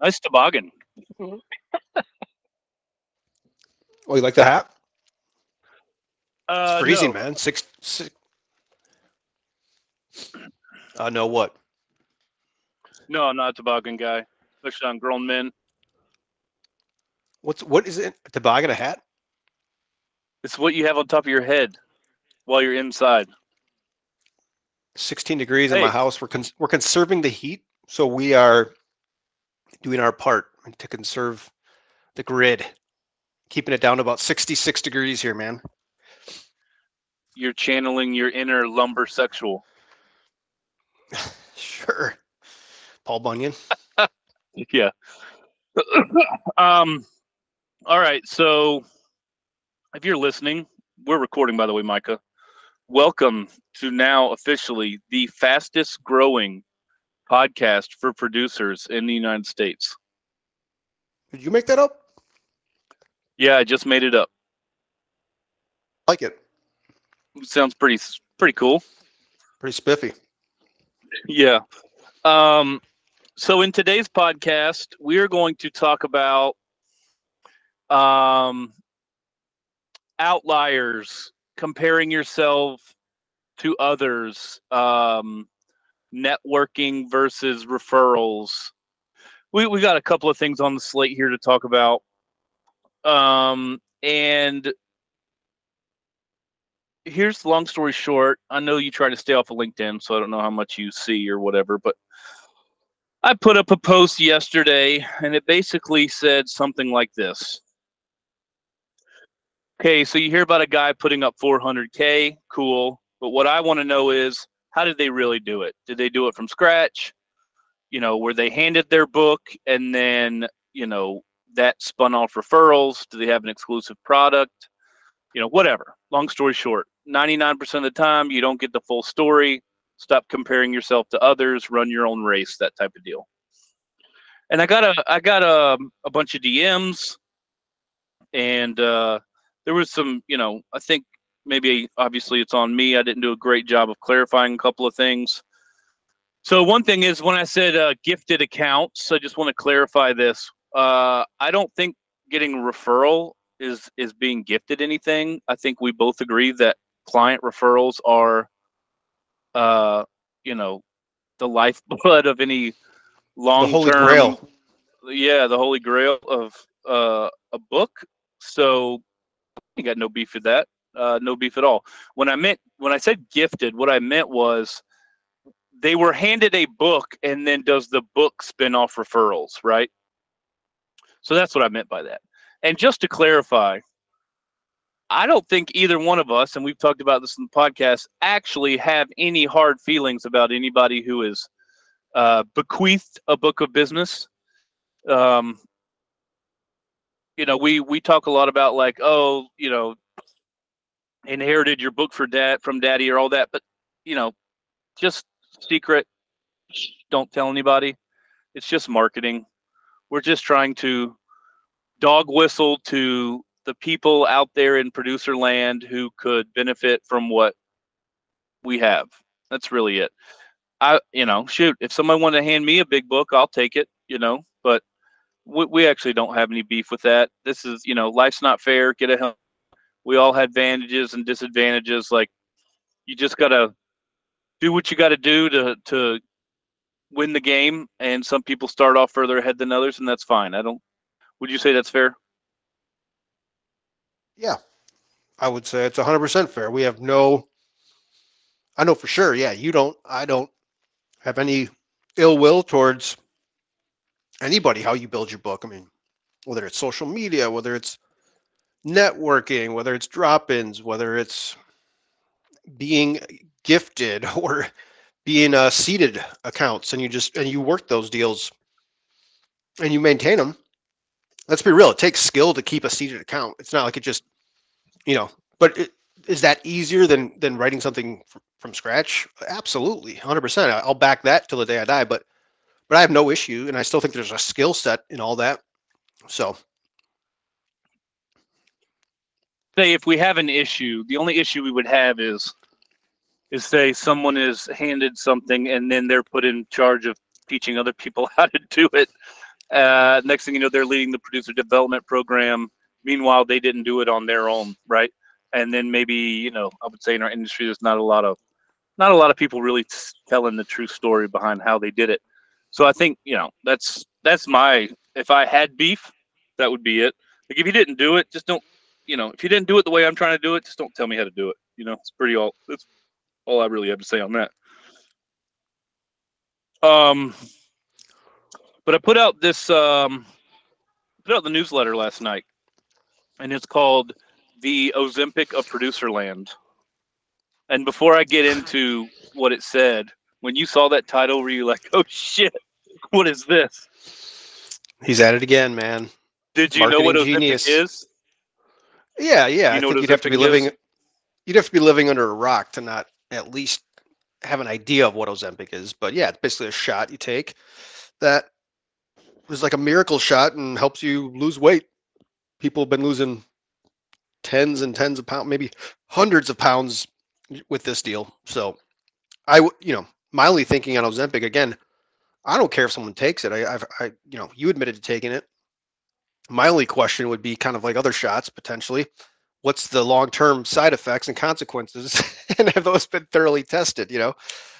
Nice toboggan. Oh, you like the hat? Uh, It's freezing, no. man. Six, six. Uh, no, what? No, I'm not a toboggan guy, especially on grown men. What's what is it? A toboggan, a hat? It's what you have on top of your head while you're inside. 16 degrees in my Hey. house. We're cons- we're conserving the heat, so we are doing our part to conserve the grid, keeping it down to about 66 degrees here, man. You're channeling your inner lumber sexual. Sure. Paul Bunyan. Yeah. um. All right. So, if you're listening, we're recording, by the way, Micah. Welcome to now officially the fastest growing podcast for producers in the United States. Did you make that up? Yeah, I just made it up. like it. Sounds pretty pretty cool. Pretty spiffy. Yeah. Um, so in today's podcast, we are going to talk about um, outliers, comparing yourself to others, um, networking versus referrals. We we got a couple of things on the slate here to talk about. Um, and here's the long story short. I know you try to stay off of LinkedIn, so I don't know how much you see or whatever, but I put up a post yesterday and it basically said something like this. Okay, so you hear about a guy putting up 400K, cool. But what I want to know is how did they really do it? Did they do it from scratch? You know, were they handed their book and then, you know, that spun off referrals? Do they have an exclusive product? You know, whatever. Long story short, 99% of the time you don't get the full story. Stop comparing yourself to others, run your own race, that type of deal. And I got a I got a, a bunch of DMs and uh there was some, you know, I think maybe obviously it's on me. I didn't do a great job of clarifying a couple of things. So one thing is when I said uh, gifted accounts, I just want to clarify this. Uh, I don't think getting referral is is being gifted anything. I think we both agree that client referrals are, uh, you know, the lifeblood of any The long Holy term. Grail. Yeah, the holy grail of uh, a book. So I got no beef with that. Uh, no beef at all. When I meant when I said gifted, what I meant was they were handed a book and then does the book spin off referrals, right? So that's what I meant by that. And just to clarify, I don't think either one of us, and we've talked about this in the podcast, actually have any hard feelings about anybody who is uh, bequeathed a book of business. Um, you know, we we talk a lot about like, oh, you know, inherited your book for dad from daddy or all that, but you know, just secret. Don't tell anybody. It's just marketing. We're just trying to dog whistle to the people out there in producer land who could benefit from what we have. That's really it. I, you know, shoot, if somebody wanted to hand me a big book, I'll take it, you know, but we, we actually don't have any beef with that. This is, you know, life's not fair. Get a. We all have advantages and disadvantages. Like you just gotta do what you gotta do to to win the game. And some people start off further ahead than others, and that's fine. I don't. Would you say that's fair? Yeah. I would say it's 100% fair. We have no, I know for sure. Yeah. You don't, I don't have any ill will towards anybody, how you build your book. I mean, whether it's social media, whether it's networking, whether it's drop ins, whether it's being gifted or being uh, seated accounts and you just, and you work those deals and you maintain them. Let's be real. It takes skill to keep a seated account. It's not like it just, you know, but it, is that easier than than writing something fr- from scratch? Absolutely, hundred percent. I'll back that till the day I die. But but I have no issue, and I still think there's a skill set in all that. So say if we have an issue, the only issue we would have is is say someone is handed something and then they're put in charge of teaching other people how to do it. Uh, next thing you know, they're leading the producer development program. Meanwhile, they didn't do it on their own, right? And then maybe you know, I would say in our industry, there's not a lot of not a lot of people really telling the true story behind how they did it. So I think you know that's that's my if I had beef, that would be it. Like if you didn't do it, just don't you know if you didn't do it the way I'm trying to do it, just don't tell me how to do it. You know, it's pretty all that's all I really have to say on that. Um, but I put out this um, put out the newsletter last night, and it's called "The Ozempic of Producer Land." And before I get into what it said, when you saw that title, were you like, "Oh shit, what is this?" He's at it again, man. Did you know what Ozempic genius. is? Yeah, yeah. You I think you'd have to be Ozempic living. is? You'd have to be living under a rock to not at least have an idea of what Ozempic is. But yeah, it's basically a shot you take that is like a miracle shot and helps you lose weight. People have been losing tens and tens of pounds, maybe hundreds of pounds with this deal. So I, you know, mildly thinking on Ozempic again. I don't care if someone takes it. I, I've, I, you know, you admitted to taking it. My only question would be kind of like other shots potentially. What's the long-term side effects and consequences, and have those been thoroughly tested? You know,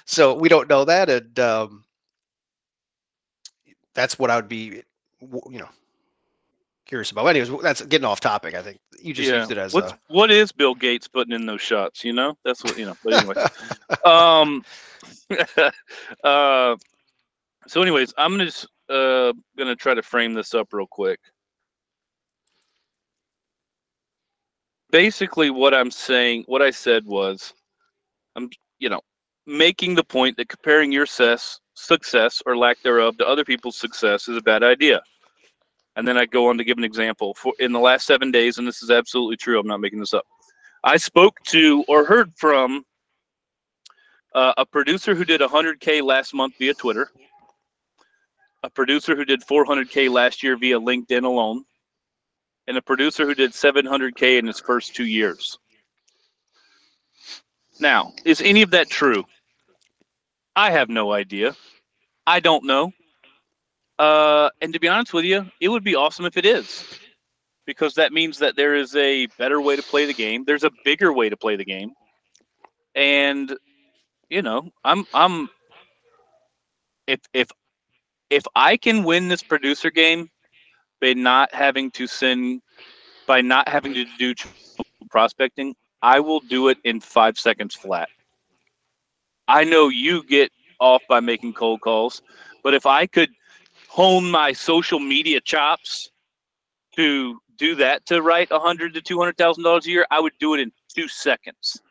so we don't know that, and um, that's what I would be, you know, curious about. Anyways, that's getting off topic. I think you just used it as What's, a. what is Bill Gates putting in those shots? You know, that's what you know. But anyway, um, uh, so anyways, I'm just uh gonna try to frame this up real quick. Basically, what I'm saying, what I said was, I'm, you know, making the point that comparing your success, success or lack thereof to other people's success is a bad idea. And then I go on to give an example. For in the last seven days, and this is absolutely true. I'm not making this up. I spoke to or heard from uh, a producer who did 100k last month via Twitter, a producer who did 400k last year via LinkedIn alone, and a producer who did 700k in his first two years. Now, is any of that true? I have no idea. I don't know. Uh, and to be honest with you, it would be awesome if it is, because that means that there is a better way to play the game. There's a bigger way to play the game, and you know, I'm I'm if if if I can win this producer game by not having to send by not having to do prospecting, I will do it in five seconds flat. I know you get off by making cold calls, but if I could hone my social media chops to do that to write a hundred to two hundred thousand dollars a year, I would do it in two seconds.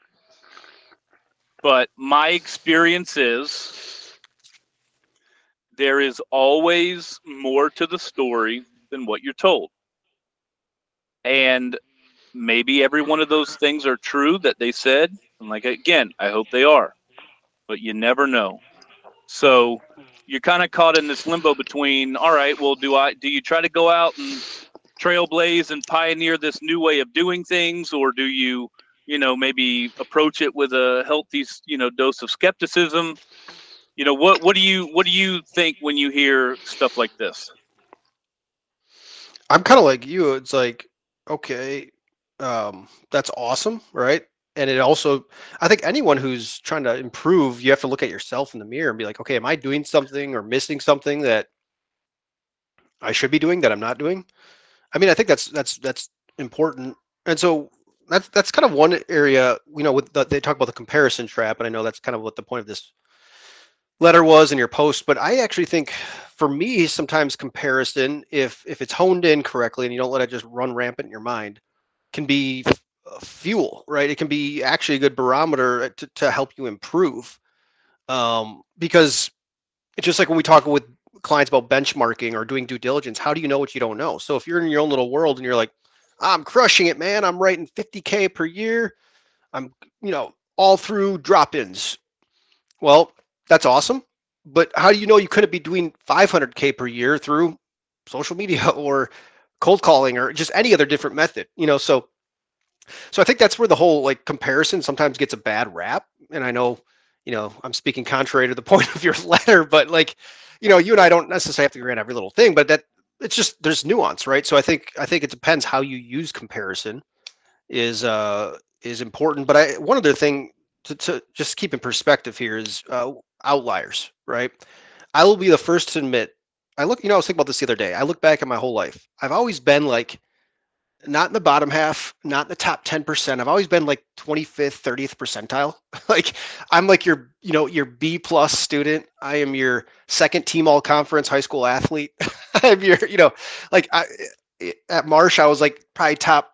But my experience is there is always more to the story than what you're told. And maybe every one of those things are true that they said. And like again, I hope they are. But you never know. So you're kind of caught in this limbo between, all right, well, do I do you try to go out and trailblaze and pioneer this new way of doing things, or do you, you know, maybe approach it with a healthy, you know, dose of skepticism? You know, what what do you what do you think when you hear stuff like this? I'm kind of like you. It's like, okay, um, that's awesome, right? And it also, I think anyone who's trying to improve, you have to look at yourself in the mirror and be like, okay, am I doing something or missing something that I should be doing that I'm not doing? I mean, I think that's that's that's important. And so that's that's kind of one area, you know, with the, they talk about the comparison trap, and I know that's kind of what the point of this letter was in your post. But I actually think, for me, sometimes comparison, if if it's honed in correctly and you don't let it just run rampant in your mind, can be uh, fuel, right? It can be actually a good barometer to, to help you improve. Um, because it's just like when we talk with clients about benchmarking or doing due diligence, how do you know what you don't know? So if you're in your own little world and you're like, I'm crushing it, man, I'm writing 50K per year, I'm, you know, all through drop ins. Well, that's awesome. But how do you know you couldn't be doing 500K per year through social media or cold calling or just any other different method, you know? So, so I think that's where the whole like comparison sometimes gets a bad rap. And I know, you know, I'm speaking contrary to the point of your letter, but like, you know, you and I don't necessarily have to agree on every little thing, but that it's just there's nuance, right? So I think I think it depends how you use comparison is uh is important. But I one other thing to, to just keep in perspective here is uh, outliers, right? I will be the first to admit. I look, you know, I was thinking about this the other day. I look back at my whole life. I've always been like not in the bottom half, not in the top 10%. I've always been like 25th, 30th percentile. like I'm like your, you know, your B plus student. I am your second team all conference high school athlete. I'm your, you know, like I, at Marsh, I was like probably top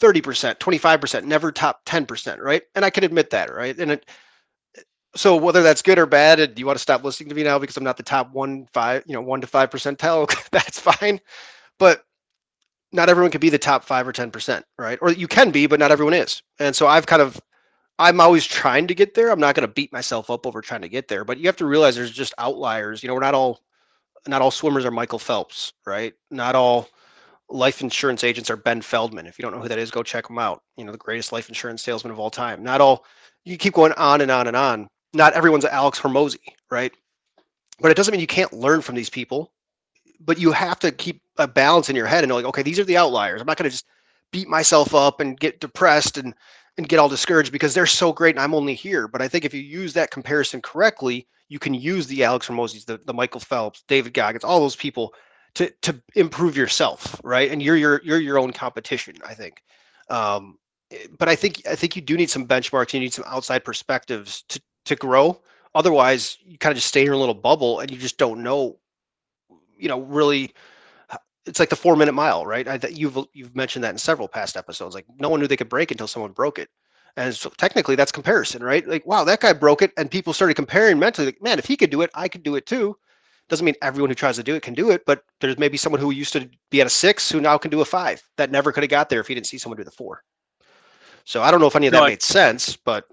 30%, 25%, never top 10%, right? And I can admit that, right? And it, so whether that's good or bad, do you want to stop listening to me now because I'm not the top one, five, you know, one to five percentile? that's fine. But not everyone can be the top five or 10%, right? Or you can be, but not everyone is. And so I've kind of, I'm always trying to get there. I'm not going to beat myself up over trying to get there, but you have to realize there's just outliers. You know, we're not all, not all swimmers are Michael Phelps, right? Not all life insurance agents are Ben Feldman. If you don't know who that is, go check him out. You know, the greatest life insurance salesman of all time. Not all, you keep going on and on and on. Not everyone's Alex Hormozi, right? But it doesn't mean you can't learn from these people but you have to keep a balance in your head and know like, okay, these are the outliers. I'm not going to just beat myself up and get depressed and and get all discouraged because they're so great and I'm only here. But I think if you use that comparison correctly, you can use the Alex Hormozis, the, the Michael Phelps, David Goggins, all those people to to improve yourself, right? And you're your you're your own competition, I think. Um, eh, but I think I think you do need some benchmarks. You need some outside perspectives to to grow. Otherwise, you kind of just stay in your little bubble and you just don't know you know, really it's like the four minute mile, right? I, you've you've mentioned that in several past episodes. Like no one knew they could break until someone broke it, and so technically that's comparison, right? Like wow, that guy broke it, and people started comparing mentally. Like man, if he could do it, I could do it too. Doesn't mean everyone who tries to do it can do it, but there's maybe someone who used to be at a six who now can do a five that never could have got there if he didn't see someone do the four. So I don't know if any of that no, made I, sense, but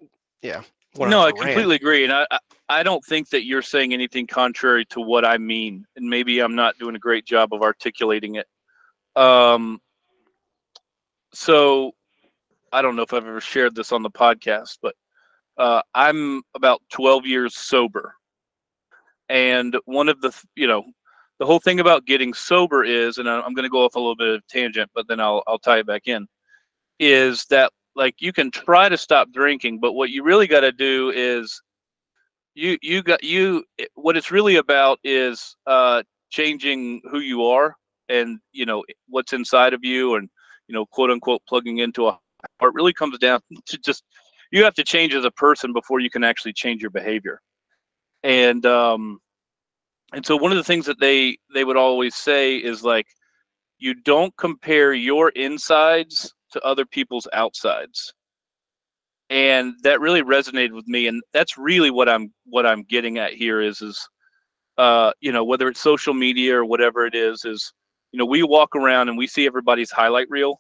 yeah. No, I completely agree, and I, I don't think that you're saying anything contrary to what I mean, and maybe I'm not doing a great job of articulating it. Um, so I don't know if I've ever shared this on the podcast, but uh, I'm about 12 years sober, and one of the you know the whole thing about getting sober is, and I'm going to go off a little bit of tangent, but then I'll I'll tie it back in, is that like you can try to stop drinking, but what you really got to do is you you got you what it's really about is uh changing who you are and you know what's inside of you and you know quote unquote plugging into a it really comes down to just you have to change as a person before you can actually change your behavior and um and so one of the things that they they would always say is like you don't compare your insides to other people's outsides. And that really resonated with me and that's really what i'm what i'm getting at here is is uh you know whether it's social media or whatever it is is you know we walk around and we see everybody's highlight reel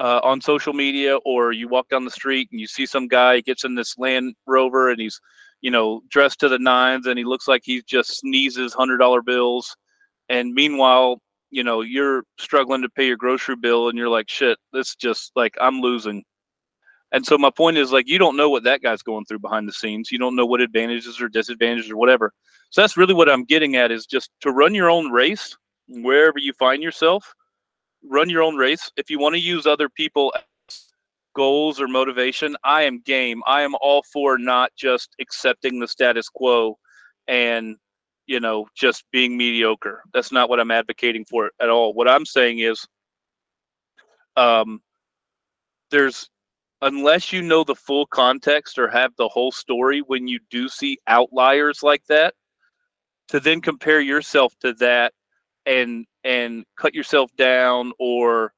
uh, on social media or you walk down the street and you see some guy gets in this land rover and he's you know dressed to the nines and he looks like he just sneezes hundred dollar bills and meanwhile you know you're struggling to pay your grocery bill and you're like shit this just like i'm losing and so my point is like you don't know what that guy's going through behind the scenes. You don't know what advantages or disadvantages or whatever. So that's really what I'm getting at is just to run your own race wherever you find yourself. Run your own race. If you want to use other people goals or motivation, I am game. I am all for not just accepting the status quo and you know just being mediocre. That's not what I'm advocating for at all. What I'm saying is um there's unless you know the full context or have the whole story when you do see outliers like that to then compare yourself to that and and cut yourself down or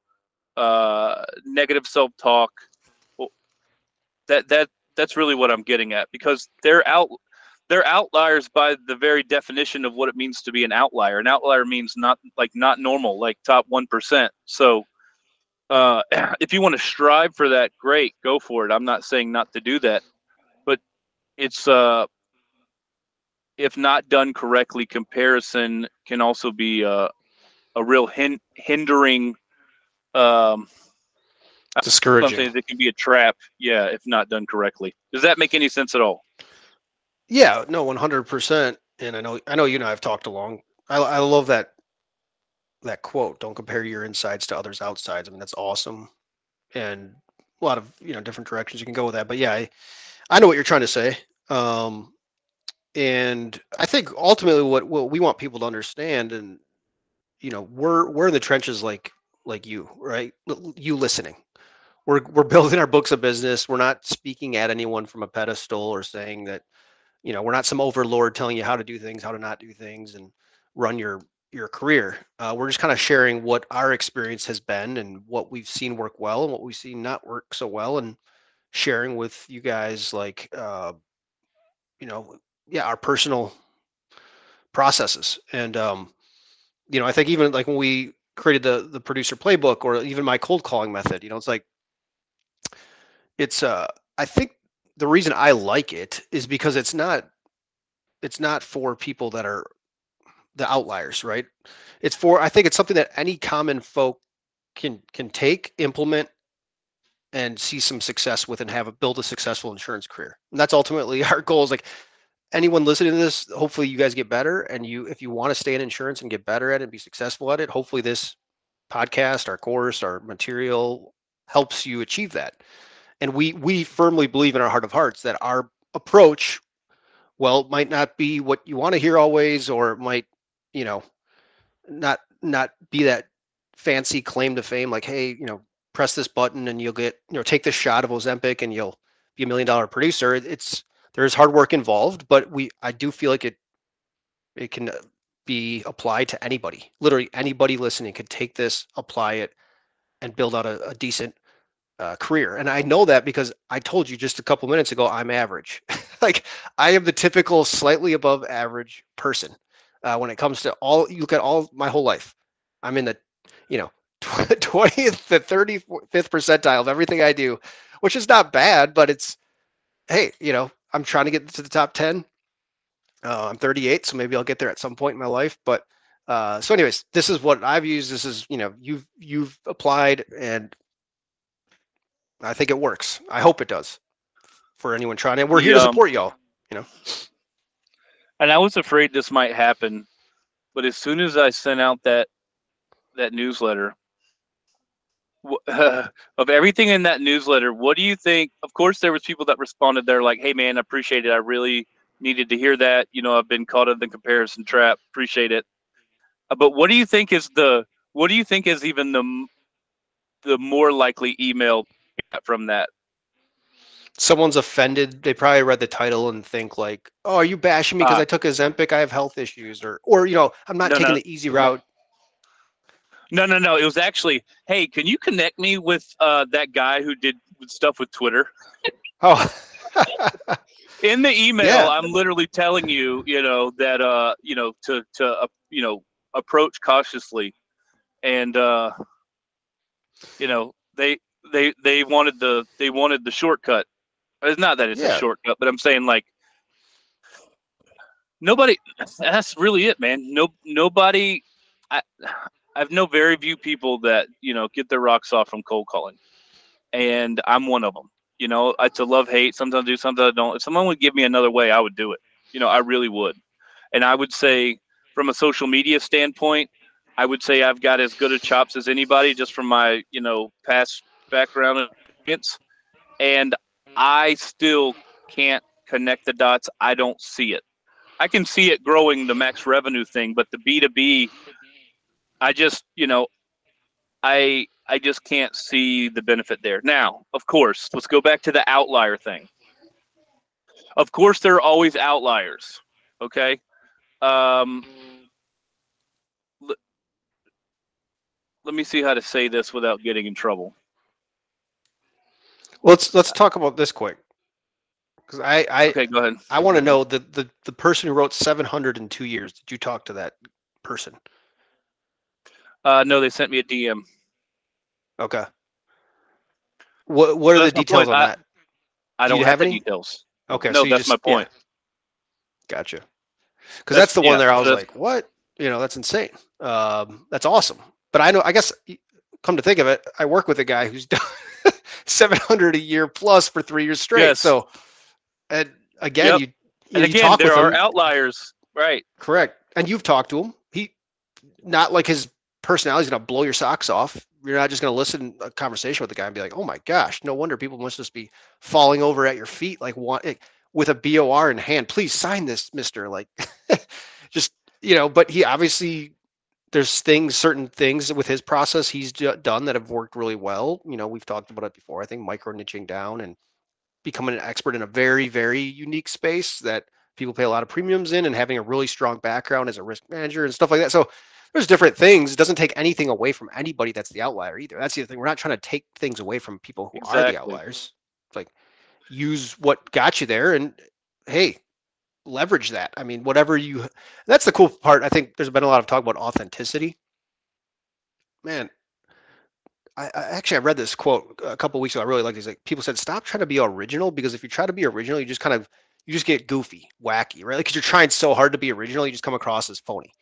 uh, negative self-talk. That that that's really what i'm getting at because they're out they're outliers by the very definition of what it means to be an outlier. An outlier means not like not normal like top 1% so uh, if you want to strive for that, great, go for it. I'm not saying not to do that, but it's uh, if not done correctly, comparison can also be uh, a real hin- hindering, um, discouraging. Something that can be a trap. Yeah, if not done correctly. Does that make any sense at all? Yeah, no, 100%. and I know I know you and I have talked along. I I love that that quote. Don't compare your insides to others' outsides. I mean, that's awesome, and a lot of you know different directions you can go with that. But yeah, I, I know what you're trying to say. Um, and I think ultimately what what we want people to understand, and you know, we're we're in the trenches like like you, right? You listening. We're we're building our books of business. We're not speaking at anyone from a pedestal or saying that, you know, we're not some overlord telling you how to do things, how to not do things, and run your your career. Uh, we're just kind of sharing what our experience has been and what we've seen work well and what we've seen not work so well, and sharing with you guys like, uh, you know, yeah, our personal processes. And um, you know, I think even like when we created the the producer playbook or even my cold calling method, you know, it's like it's uh I think the reason I like it is because it's not it's not for people that are the outliers, right? It's for I think it's something that any common folk can can take, implement, and see some success with and have a build a successful insurance career. And that's ultimately our goal is like anyone listening to this, hopefully you guys get better. And you if you want to stay in insurance and get better at it and be successful at it, hopefully this podcast, our course, our material helps you achieve that. And we we firmly believe in our heart of hearts that our approach, well, might not be what you want to hear always, or might you know, not not be that fancy claim to fame like, hey, you know, press this button and you'll get, you know, take this shot of Ozempic and you'll be a million dollar producer. It's there's hard work involved, but we I do feel like it it can be applied to anybody. Literally anybody listening could take this, apply it, and build out a, a decent uh, career. And I know that because I told you just a couple minutes ago I'm average. like I am the typical slightly above average person uh, when it comes to all you look at all my whole life i'm in the you know 20th to 35th percentile of everything i do which is not bad but it's hey you know i'm trying to get to the top 10 uh, i'm 38 so maybe i'll get there at some point in my life but uh, so anyways this is what i've used. This is you know you've you've applied and i think it works. I hope it does for anyone trying and we're here to support y'all you know? And I was afraid this might happen, but as soon as I sent out that that newsletter uh, of everything in that newsletter, what do you think? Of course, there was people that responded. They're like, "Hey, man, I appreciate it. I really needed to hear that. You know, I've been caught in the comparison trap. Appreciate it." Uh, but what do you think is the what do you think is even the the more likely email from that? someone's offended, they probably read the title and think like, "Oh, are you bashing me because uh, I took Ozempic? I have health issues," or, or you know, I'm not no, taking no. the easy route. No, no, no. It was actually, hey, can you connect me with uh, that guy who did stuff with Twitter? Oh. In the email, yeah. I'm literally telling you, you know, that uh, you know, to to uh, you know, approach cautiously, and uh, you know, they they they wanted the they wanted the shortcut it's not that it's yeah. a shortcut, but I'm saying like nobody. That's really it, man. No, nobody. I I've know very few people that you know get their rocks off from cold calling, and I'm one of them. You know, it's a love hate. Sometimes I do, sometimes I don't. If someone would give me another way, I would do it. You know, I really would. And I would say, from a social media standpoint, I would say I've got as good a chops as anybody, just from my you know past background and experience. And I still can't connect the dots. I don't see it. I can see it growing the max revenue thing, but the B2B, I just, you know, I I just can't see the benefit there. Now, of course, let's go back to the outlier thing. Of course, there are always outliers. Okay. Um, let, let me see how to say this without getting in trouble. Let's let's talk about this quick. Because I, I okay, go ahead. I want to know the, the the person who wrote 700 in two years. Did you talk to that person? Uh, no, they sent me a DM. Okay. What what so are the details on I, that? I don't have, have any details. Okay, no, so that's just, my point. Yeah. Gotcha. Because that's, that's, the one yeah, there. I was like, what? You know, that's insane. Um, that's awesome. But I know. I guess come to think of it, I work with a guy who's done 700 a year plus for three years straight. Yes. So, and again, yep. you, and again, there are him. outliers. Right. Correct. And you've talked to him. He not like his personality's gonna blow your socks off. You're not just gonna listen to a conversation with the guy and be like, "Oh my gosh, no wonder people must just be falling over at your feet like want like, eh, with a BOR in hand. Please sign this, Mister." Like, just you know. But he obviously there's things, certain things with his process he's done that have worked really well. You know, we've talked about it before. I think micro niching down and becoming an expert in a very, very unique space that people pay a lot of premiums in and having a really strong background as a risk manager and stuff like that. So there's different things. It doesn't take anything away from anybody that's the outlier either. That's the other thing. We're not trying to take things away from people who exactly. are the outliers. It's like use what got you there and hey, leverage that. I mean, whatever you that's the cool part. I think there's been a lot of talk about authenticity. Man, I, I actually I read this quote a couple weeks ago. I really like this. Like people said, stop trying to be original because if you try to be original, you just kind of you just get goofy, wacky, right? Because like, you're trying so hard to be original, you just come across as phony.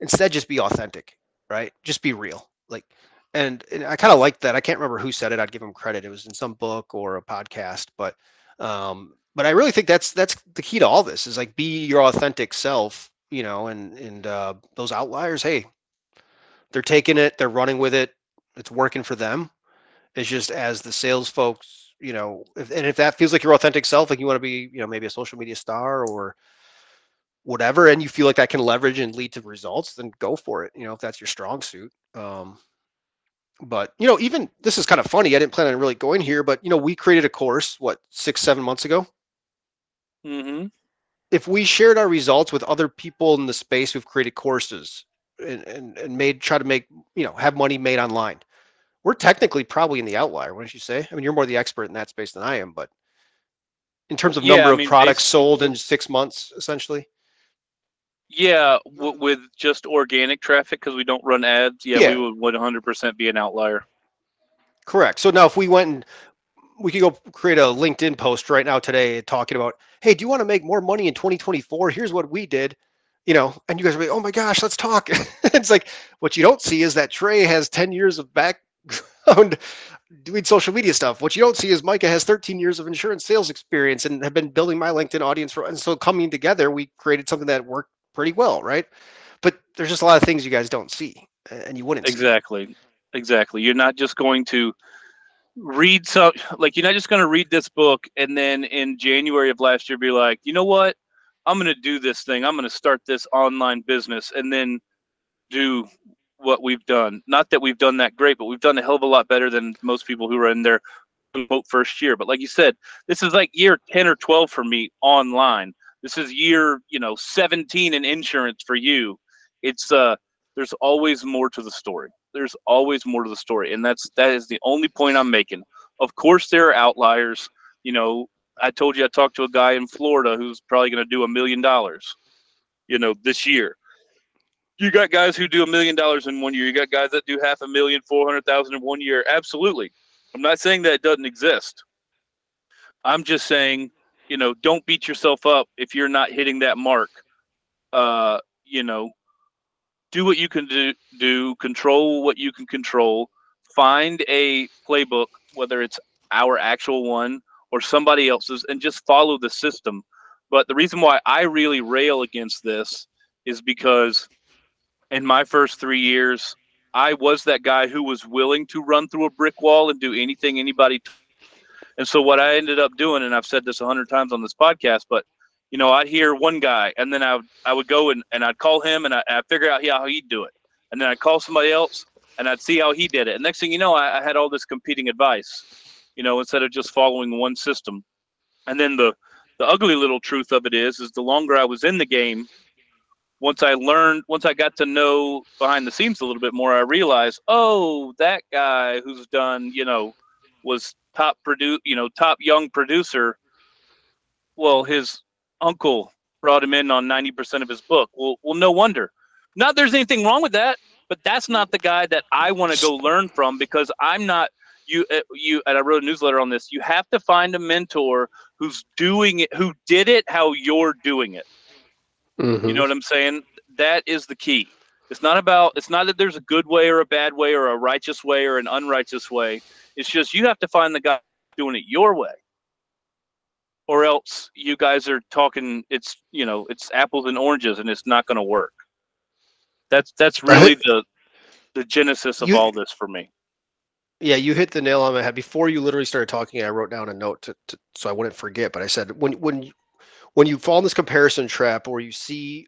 Instead, just be authentic, right? Just be real. Like, and, and I kind of like that. I can't remember who said it. I'd give him credit. It was in some book or a podcast, but um, but I really think that's that's the key to all this is like be your authentic self, you know, and and uh, those outliers, hey, they're taking it, they're running with it, it's working for them. It's just as the sales folks, you know, if, and if that feels like your authentic self, like you want to be, you know, maybe a social media star or whatever, and you feel like that can leverage and lead to results, then go for it. You know, if that's your strong suit. Um, but you know, even this is kind of funny. I didn't plan on really going here, but you know, we created a course what six, seven months ago. Mm-hmm. If we shared our results with other people in the space who've created courses and, and, and made try to make you know have money made online, we're technically probably in the outlier, wouldn't you say? I mean, you're more the expert in that space than I am, but in terms of yeah, number I of products sold in six months, essentially. Yeah, w- with just organic traffic because we don't run ads. Yeah, Yeah. we would 100% be an outlier. Correct. So now if we went and we could go create a LinkedIn post right now today talking about, hey, do you want to make more money in 2024? Here's what we did. You know, and you guys are like, oh my gosh, let's talk. it's like what you don't see is that Trey has 10 years of background doing social media stuff. What you don't see is Micah has 13 years of insurance sales experience and have been building my LinkedIn audience for and so coming together, we created something that worked pretty well, right? But there's just a lot of things you guys don't see and you wouldn't see. Exactly. Exactly. You're not just going to read some like you're not just going to read this book and then in January of last year be like, "You know what? I'm going to do this thing. I'm going to start this online business and then do what we've done. Not that we've done that great, but we've done a hell of a lot better than most people who are in their quote first year. But like you said, this is like year 10 or 12 for me online. This is year, you know, 17 in insurance for you. It's uh there's always more to the story. There's always more to the story. And that's that is the only point I'm making. Of course there are outliers. You know, I told you I talked to a guy in Florida who's probably going to do a million dollars, you know, this year. You got guys who do a million dollars in one year. You got guys that do half a million, four hundred thousand in one year. Absolutely. I'm not saying that doesn't exist. I'm just saying, you know, don't beat yourself up if you're not hitting that mark. Uh, you know, do what you can do, do control what you can control. Find a playbook, whether it's our actual one or somebody else's, and just follow the system. But the reason why I really rail against this is because in my first three years, I was that guy who was willing to run through a brick wall and do anything anybody. T- and so what I ended up doing, and I've said this a hundred times on this podcast, but you know, I'd hear one guy, and then I would I would go and, and I'd call him, and I, I'd figure out how he'd do it, and then I'd call somebody else, and I'd see how he did it. And next thing you know, I, I had all this competing advice, you know, instead of just following one system. And then the the ugly little truth of it is, is the longer I was in the game, once I learned, once I got to know behind the scenes a little bit more, I realized, oh, that guy who's done, you know, was top produce, you know, top young producer. Well, his uncle brought him in on 90% of his book. Well, well, no wonder. Not there's anything wrong with that, but that's not the guy that I want to go learn from because I'm not you uh, you and I wrote a newsletter on this. You have to find a mentor who's doing it who did it how you're doing it. Mhm. You know what I'm saying? That is the key. It's not about it's not that there's a good way or a bad way or a righteous way or an unrighteous way. It's just you have to find the guy doing it your way. or else you guys are talking it's you know it's apples and oranges and it's not going to work that's that's really the the genesis of You- all this for me Yeah, you hit the nail on the head. Before you literally started talking, I wrote down a note to, to so I wouldn't forget. But I said when when you- when you fall in this comparison trap or you see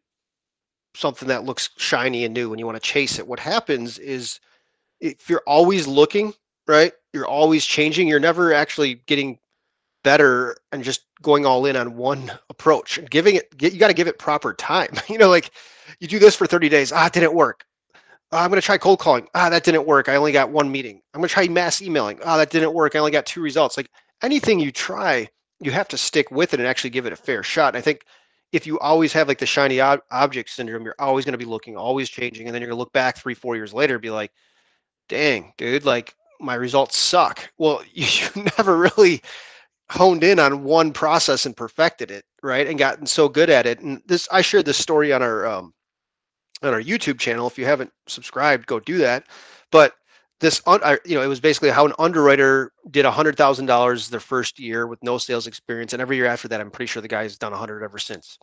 something that looks shiny and new and you want to chase it, what happens is if you're always looking, right? You're always changing. You're never actually getting better and just going all in on one approach and giving it. You got to give it proper time. You know, like you do this for 30 days. Ah, it didn't work. Ah, I'm going to try cold calling. Ah, that didn't work. I only got one meeting. I'm going to try mass emailing. Ah, that didn't work. I only got two results. Like anything you try, you have to stick with it and actually give it a fair shot. And I think if you always have like the shiny ob- object syndrome, you're always going to be looking, always changing. And then you're going to look back three, four years later and be like, dang, dude, like my results suck. Well, you never really honed in on one process and perfected it, right? And gotten so good at it. And this, I shared this story on our, um, on our YouTube channel. If you haven't subscribed, go do that. But this, you know, it was basically how an underwriter did a hundred thousand dollars their first year with no sales experience, and every year after that, I'm pretty sure the guy's done a hundred ever since.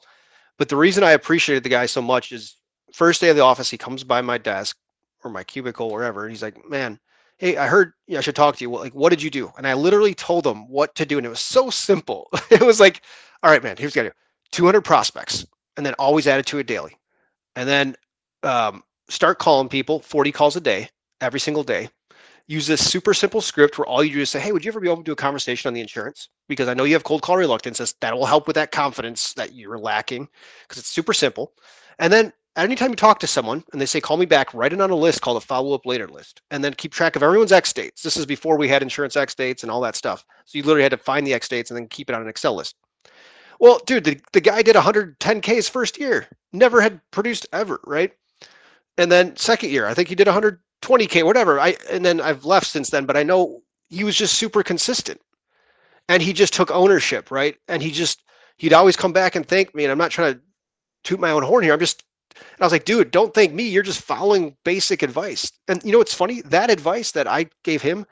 But the reason I appreciated the guy so much is first day of the office, he comes by my desk or my cubicle, wherever, and he's like, "Man, hey, I heard you know, I should talk to you. Like, what did you do?" And I literally told him what to do, and it was so simple. it was like, "All right, man, here's what you got to do: 200 prospects, and then always add it to it daily, and then um, start calling people 40 calls a day, every single day. Use this super simple script where all you do is say, Hey, would you ever be open to a conversation on the insurance? Because I know you have cold call reluctance. That will help with that confidence that you're lacking because it's super simple. And then anytime you talk to someone and they say, Call me back, write it on a list called a follow up later list. And then keep track of everyone's X dates. This is before we had insurance X dates and all that stuff. So you literally had to find the X dates and then keep it on an Excel list. Well, dude, the, the guy did 110K his first year, never had produced ever, right? and then second year i think he did 120k whatever. I and then i've left since then but i know he was just super consistent. And he just took ownership right? And he just he'd always come back and thank me and i'm not trying to toot my own horn here. I'm just and i was like dude don't thank me. You're just following basic advice. And you know what's funny? That advice that i gave him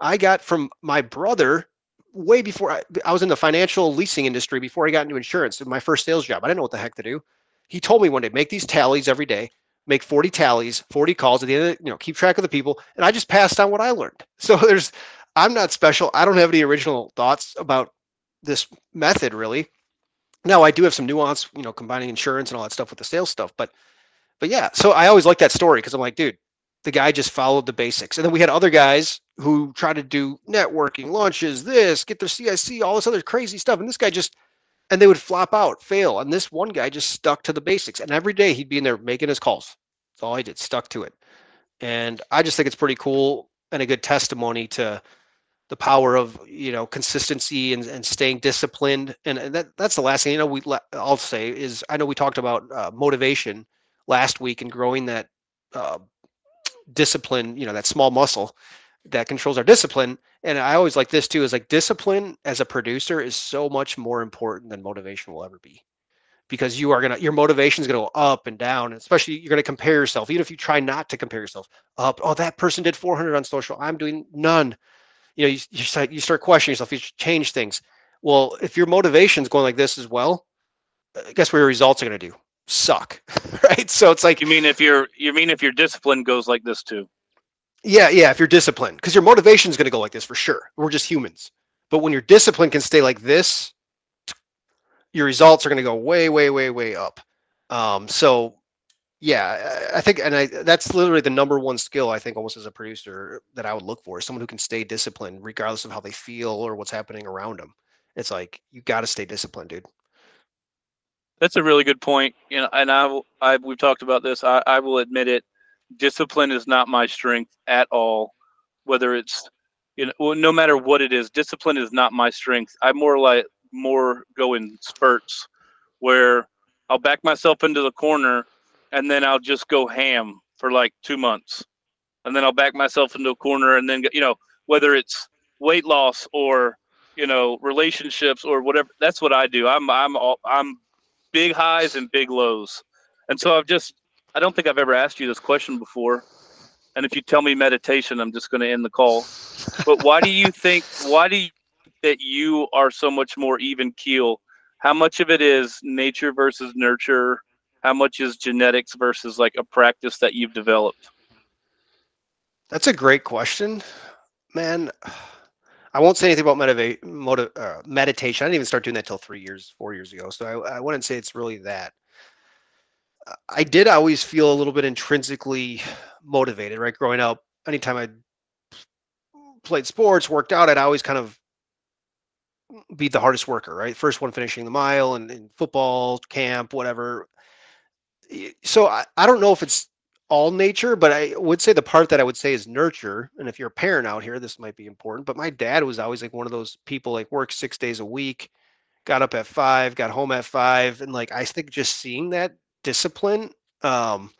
i got from my brother way before I, I was in the financial leasing industry before i got into insurance in my first sales job. I didn't know what the heck to do. He told me one day make these tallies every day make 40 tallies, 40 calls at the end of you know, keep track of the people. And I just passed on what I learned. So there's, I'm not special. I don't have any original thoughts about this method really. Now I do have some nuance, you know, combining insurance and all that stuff with the sales stuff, but, but yeah, so I always like that story because I'm like, dude, the guy just followed the basics. And then we had other guys who tried to do networking, launches, this, get their CIC, all this other crazy stuff. And this guy just, and they would flop out, fail. And this one guy just stuck to the basics. And every day he'd be in there making his calls. That's all he did, stuck to it. And I just think it's pretty cool and a good testimony to the power of you know consistency and, and staying disciplined. And, and that that's the last thing you know we I'll say is I know we talked about uh, motivation last week and growing that uh, discipline, you know, that small muscle that controls our discipline. And I always like this too is like discipline as a producer is so much more important than motivation will ever be. Because you are gonna your motivation is gonna go up and down, especially you're gonna compare yourself. Even if you try not to compare yourself up, oh, that person did 400 on social, I'm doing none. You know, you, you start you start questioning yourself. You change things. Well, if your motivation is going like this as well, uh, guess what your results are gonna do? Suck, right? So it's like you mean if your you mean if your discipline goes like this too Yeah, yeah, if you're disciplined, because your motivation is going to go like this for sure. We're just humans. But when your discipline can stay like this, your results are going to go way, way, way, way up. Um, so, yeah, I think, and I that's literally the number one skill I think almost as a producer that I would look for is someone who can stay disciplined regardless of how they feel or what's happening around them. It's like you got to stay disciplined, dude. That's a really good point. You know, and I, I we've talked about this. I, I will admit it. Discipline is not my strength at all. Whether it's, you know, no matter what it is, discipline is not my strength. I more like more go in spurts, where I'll back myself into the corner, and then I'll just go ham for like two months, and then I'll back myself into a corner, and then you know whether it's weight loss or you know relationships or whatever. That's what I do. I'm I'm all, I'm big highs and big lows. And so I've just, I don't think I've ever asked you this question before. And if you tell me meditation, I'm just going to end the call. But why do you think, why do you that you are so much more even keel? How much of it is nature versus nurture? How much is genetics versus like a practice that you've developed? That's a great question, man. I won't say anything about motiva- motiv- uh, meditation. I didn't even start doing that till three years, four years ago. So I, I wouldn't say it's really that. I did always feel a little bit intrinsically motivated, right? Growing up, anytime I played sports, worked out, I'd always kind of be the hardest worker, right? First one finishing the mile and in football camp, whatever. So I, I don't know if it's all nature, but I would say the part that I would say is nurture. And if you're a parent out here, this might be important. But my dad was always like one of those people like work six days a week, got up at five, got home at five. And like I think just seeing that discipline, um,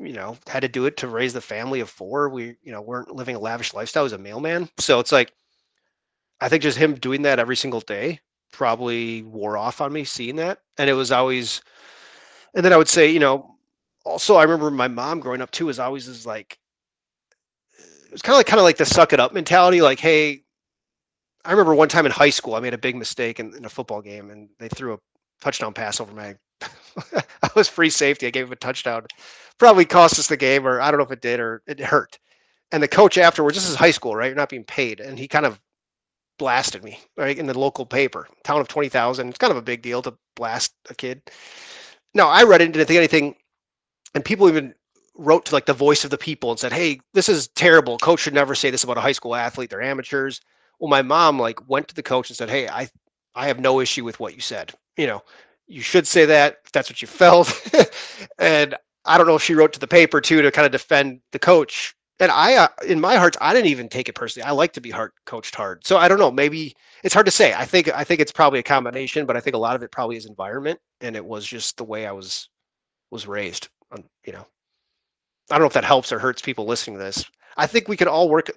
you know, had to do it to raise the family of four. We, you know, weren't living a lavish lifestyle as a mailman. So it's like I think just him doing that every single day probably wore off on me seeing that. And it was always and then I would say, you know, also I remember my mom growing up too was always is like it was kind of like kind of like the suck it up mentality. Like, hey, I remember one time in high school I made a big mistake in, in a football game and they threw a touchdown pass over my I was free safety. I gave him a touchdown. Probably cost us the game, or I don't know if it did or it hurt. And the coach afterwards, this is high school, right? You're not being paid. And he kind of blasted me, right, in the local paper, town of 20,000. It's kind of a big deal to blast a kid. No, I read it didn't think anything and people even wrote to like the voice of the people and said, "Hey, this is terrible. Coach should never say this about a high school athlete. They're amateurs." Well, my mom like went to the coach and said, "Hey, I I have no issue with what you said. You know, you should say that if that's what you felt." and I don't know if she wrote to the paper too to kind of defend the coach. And I, uh, in my heart, I didn't even take it personally. I like to be hard coached hard. So I don't know. Maybe it's hard to say. I think I think it's probably a combination, but I think a lot of it probably is environment, and it was just the way I was was raised you know, I don't know if that helps or hurts people listening to this. I think we could all work.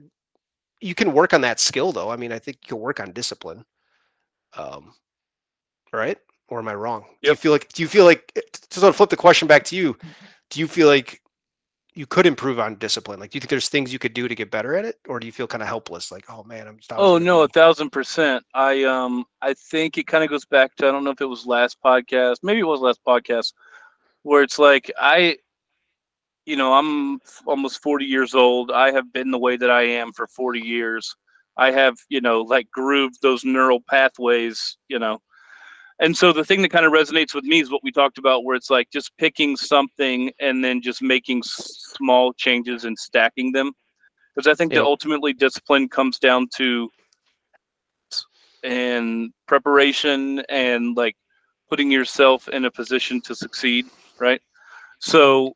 You can work on that skill, though. I mean, I think you can work on discipline. Um, right? Or am I wrong? Yep. Do you feel like? Do you feel like? Eh, to sort of flip the question back to you, do you feel like you could improve on discipline? Like, do you think there's things you could do to get better at it, or do you feel kind of helpless? Like, oh man, I'm. Oh no, a thousand percent. I um, I think it kind of goes back to I don't know if it was last podcast, maybe it was last podcast where it's like I, you know, I'm almost 40 years old. I have been the way that I am for 40 years. I have, you know, like grooved those neural pathways, you know. And so the thing that kind of resonates with me is what we talked about, where it's like just picking something and then just making small changes and stacking them. Because I think yep. that ultimately discipline comes down to and preparation and like putting yourself in a position to succeed right? So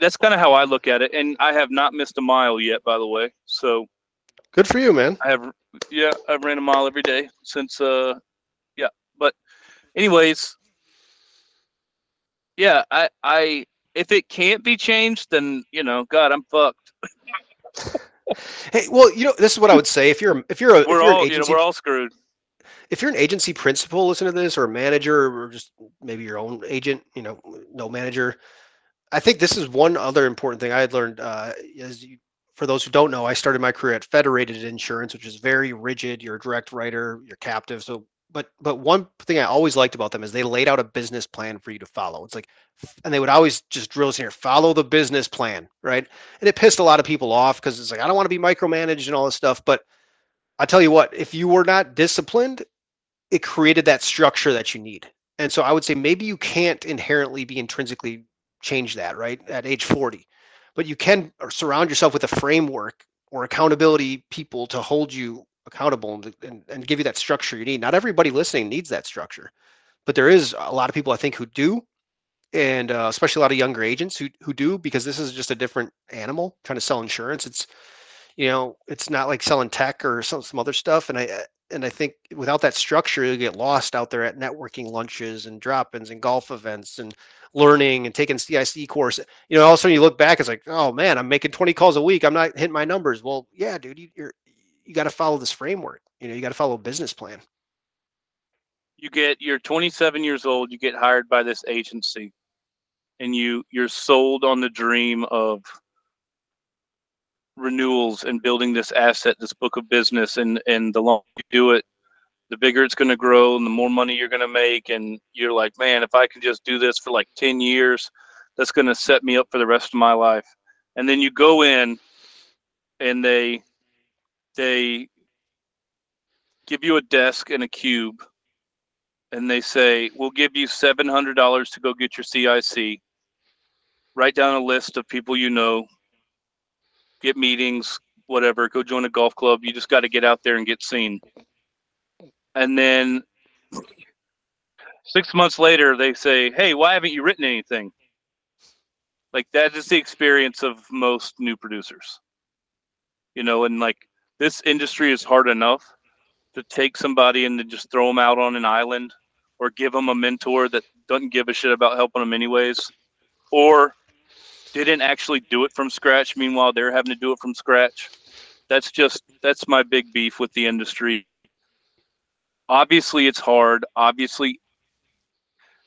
that's kind of how I look at it. And I have not missed a mile yet, by the way. So good for you, man. I have, yeah, I've ran a mile every day since, uh, yeah. Anyways, yeah, I, I, if it can't be changed, then you know, God, I'm fucked. hey, well, you know, this is what I would say. If you're, if you're a, we're you're all, agency, you know, we're all screwed if you're an agency principal, listen to this, or a manager, or just maybe your own agent, you know, no manager. I think this is one other important thing I had learned. Uh, as you, for those who don't know, I started my career at Federated Insurance, which is very rigid. You're a direct writer, you're captive. So, but but one thing I always liked about them is they laid out a business plan for you to follow. It's like, and they would always just drill us here, follow the business plan, right? And it pissed a lot of people off because it's like I don't want to be micromanaged and all this stuff. But I tell you what, if you were not disciplined it created that structure that you need. And so I would say maybe you can't inherently be intrinsically change that, right? At age 40. But you can surround yourself with a framework or accountability people to hold you accountable and, and, and give you that structure you need. Not everybody listening needs that structure, but there is a lot of people I think who do, and uh, especially a lot of younger agents who who do because this is just a different animal trying to sell insurance. It's you know it's not like selling tech or some some other stuff. And I and I think without that structure, you get lost out there at networking lunches and drop-ins and golf events and learning and taking CIC course. You know, all of a sudden you look back, it's like, oh man, I'm making 20 calls a week. I'm not hitting my numbers. Well, yeah, dude, you, you're you got to follow this framework. You know, you got to follow a business plan. You get you're 27 years old. You get hired by this agency, and you you're sold on the dream of renewals and building this asset, this book of business, and and the longer you do it, the bigger it's going to grow and the more money you're going to make. And you're like, man, if I can just do this for like ten years, that's going to set me up for the rest of my life. And then you go in, and they they give you a desk and a cube, and they say, we'll give you seven hundred dollars to go get your CIC. Write down a list of people you know get meetings, whatever, go join a golf club. You just got to get out there and get seen. And then six months later, they say, Hey, why haven't you written anything? Like that is the experience of most new producers. You know, and like this industry is hard enough to take somebody and to just throw them out on an island or give them a mentor that doesn't give a shit about helping them anyways or didn't actually do it from scratch. Meanwhile, they're having to do it from scratch. That's just that's my big beef with the industry. Obviously, it's hard. Obviously,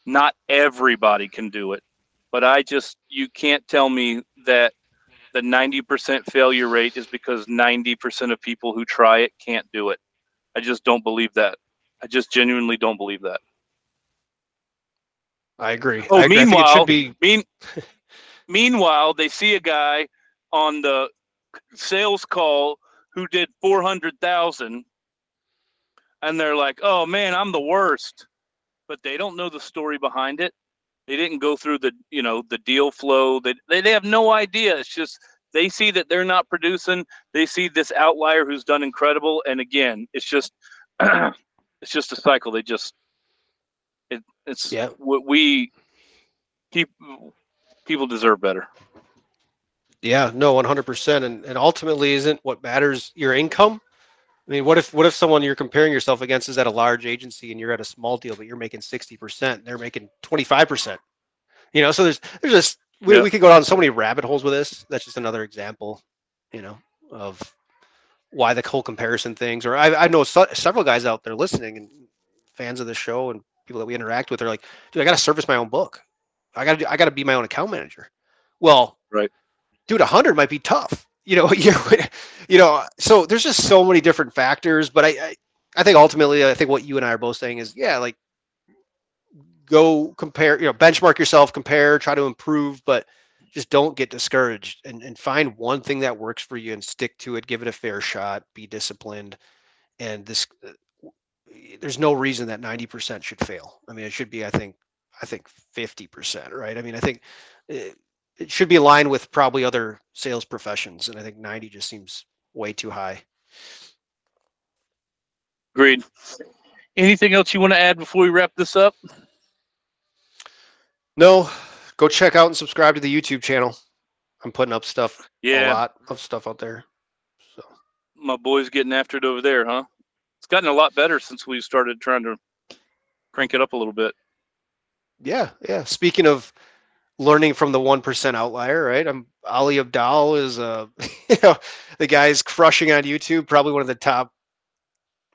not everybody can do it, but I just you can't tell me that the 90% failure rate is because 90% of people who try it can't do it. I just don't believe that. I just genuinely don't believe that. I agree. Oh, I agree. I think it meanwhile- should be Mean, meanwhile, they see a guy on the sales call who did four hundred thousand, and they're like, "Oh man, I'm the worst," but they don't know the story behind it. They didn't go through the you know the deal flow. They they, they have no idea. It's just they see that they're not producing. They see this outlier who's done incredible, and again, it's just it's just a cycle. They just it, it's Yeah. what we keep people deserve better. Yeah, no, one hundred percent, and and ultimately, isn't what matters your income? I mean, what if what if someone you're comparing yourself against is at a large agency and you're at a small deal, but you're making sixty percent, they're making twenty five percent. You know, so there's there's just we, Yeah. we could go down so many rabbit holes with this. That's just another example, you know, of why the whole comparison things. Or I I know so, several guys out there listening and fans of the show and people that we interact with are like, dude, I got to service my own book. I got to I got to be my own account manager. Well, Right. dude, 100 might be tough. You know, you you know, so there's just so many different factors, but I, I I think ultimately I think what you and I are both saying is yeah, like go compare, you know, benchmark yourself, compare, try to improve, but just don't get discouraged and, and find one thing that works for you and stick to it, give it a fair shot, be disciplined. And this uh, there's no reason that 90% should fail. I mean, it should be, I think, I think 50%, right? I mean, I think it, should be aligned with probably other sales professions. And I think 90 just seems way too high. Agreed. Anything else you want to add before we wrap this up? No, go check out and subscribe to the YouTube channel. I'm putting up stuff, yeah. a lot of stuff out there. So my boy's getting after it over there, huh? It's gotten a lot better since we started trying to crank it up a little bit. yeah, yeah. Speaking of learning from the one percent outlier, right? I'm Ali Abdaal is uh you know the guy's crushing on YouTube, probably one of the top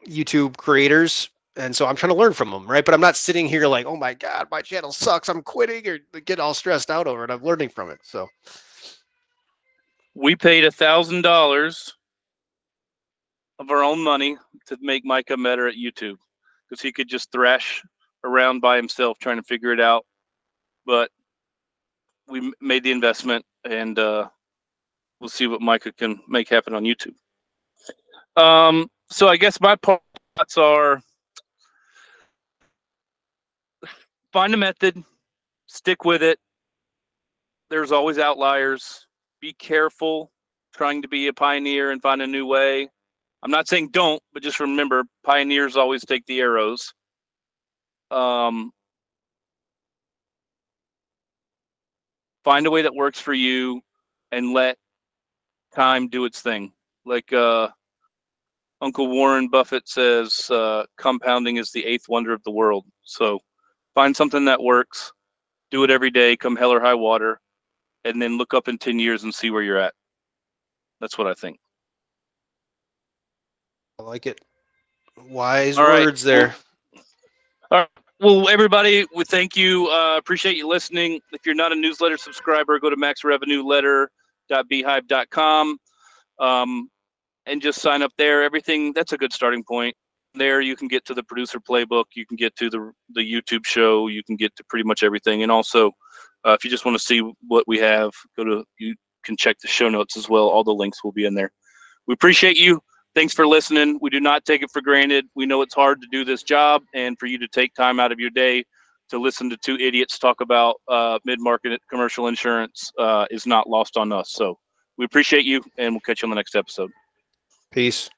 YouTube creators. And so I'm trying to learn from him, right? But I'm not sitting here like, oh my God, my channel sucks. I'm quitting or get all stressed out over it. I'm learning from it. So We paid a thousand dollars of our own money to make Micah better at YouTube because he could just thrash around by himself trying to figure it out. But we made the investment, and uh, we'll see what Micah can make happen on YouTube. Um, so I guess my thoughts are find a method, stick with it. There's always outliers. Be careful trying to be a pioneer and find a new way. I'm not saying don't, but just remember pioneers always take the arrows. Um, find a way that works for you and let time do its thing. Like uh, Uncle Warren Buffett says, uh, compounding is the eighth wonder of the world. So find something that works, do it every day, come hell or high water, and then look up in 10 years and see where you're at. That's what I think. I like it. Wise All right. words there. Well, everybody, we thank you. Uh, appreciate you listening. If you're not a newsletter subscriber, go to maxrevenueletter.beehiiv.com. um, and just sign up there. Everything that's a good starting point. There you can get to the producer playbook. You can get to the the YouTube show. You can get to pretty much everything. And also, uh, if you just want to see what we have, go to you can check the show notes as well. All the links will be in there. We appreciate you. Thanks for listening. We do not take it for granted. We know it's hard to do this job, and for you to take time out of your day to listen to two idiots talk about uh, mid-market commercial insurance uh, is not lost on us. So we appreciate you, and we'll catch you on the next episode. Peace.